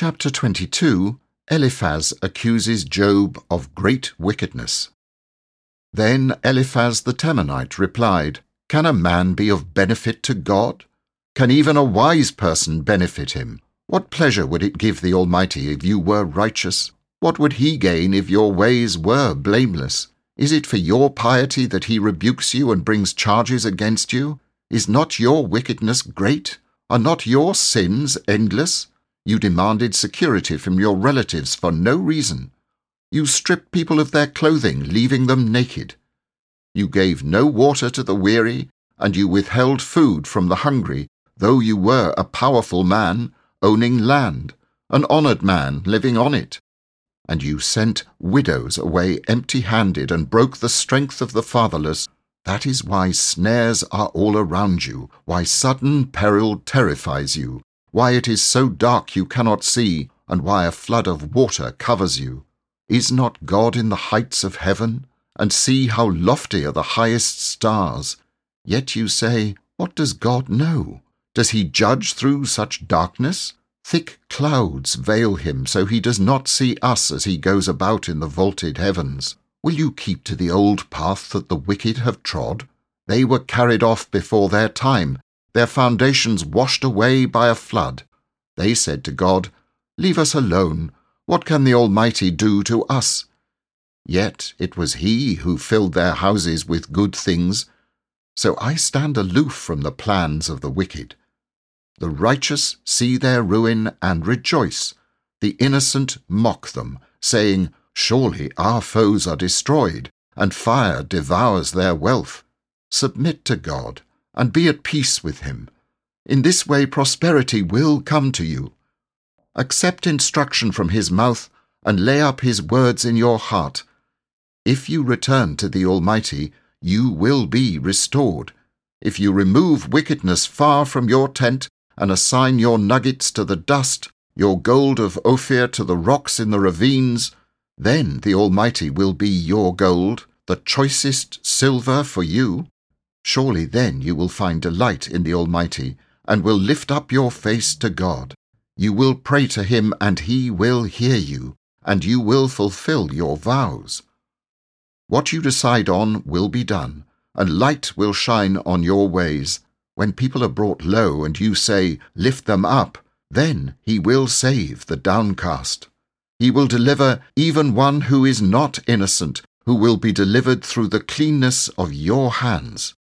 Chapter 22 Eliphaz accuses Job of great wickedness. Then Eliphaz the Temanite replied, Can a man be of benefit to God? Can even a wise person benefit him? What pleasure would it give the Almighty if you were righteous? What would he gain if your ways were blameless? Is it for your piety that he rebukes you and brings charges against you? Is not your wickedness great? Are not your sins endless? You demanded security from your relatives for no reason. You stripped people of their clothing, leaving them naked. You gave no water to the weary, and you withheld food from the hungry, though you were a powerful man, owning land, an honored man living on it. And you sent widows away empty handed and broke the strength of the fatherless. That is why snares are all around you, why sudden peril terrifies you, why it is so dark you cannot see, and why a flood of water covers you. Is not God in the heights of heaven? And see how lofty are the highest stars. Yet you say, What does God know? Does he judge through such darkness? Thick clouds veil him so he does not see us as he goes about in the vaulted heavens. Will you keep to the old path that the wicked have trod? They were carried off before their time, their foundations washed away by a flood. They said to God, Leave us alone. What can the Almighty do to us? Yet it was He who filled their houses with good things. So I stand aloof from the plans of the wicked. The righteous see their ruin and rejoice. The innocent mock them, saying, Surely our foes are destroyed, and fire devours their wealth. Submit to God and be at peace with him. In this way prosperity will come to you. Accept instruction from his mouth and lay up his words in your heart. If you return to the Almighty, you will be restored. If you remove wickedness far from your tent and assign your nuggets to the dust, your gold of Ophir to the rocks in the ravines, then the Almighty will be your gold, the choicest silver for you. Surely then you will find delight in the Almighty, and will lift up your face to God. You will pray to him, and he will hear you, and you will fulfill your vows. What you decide on will be done, and light will shine on your ways. When people are brought low, and you say, Lift them up, then he will save the downcast. He will deliver even one who is not innocent, who will be delivered through the cleanness of your hands.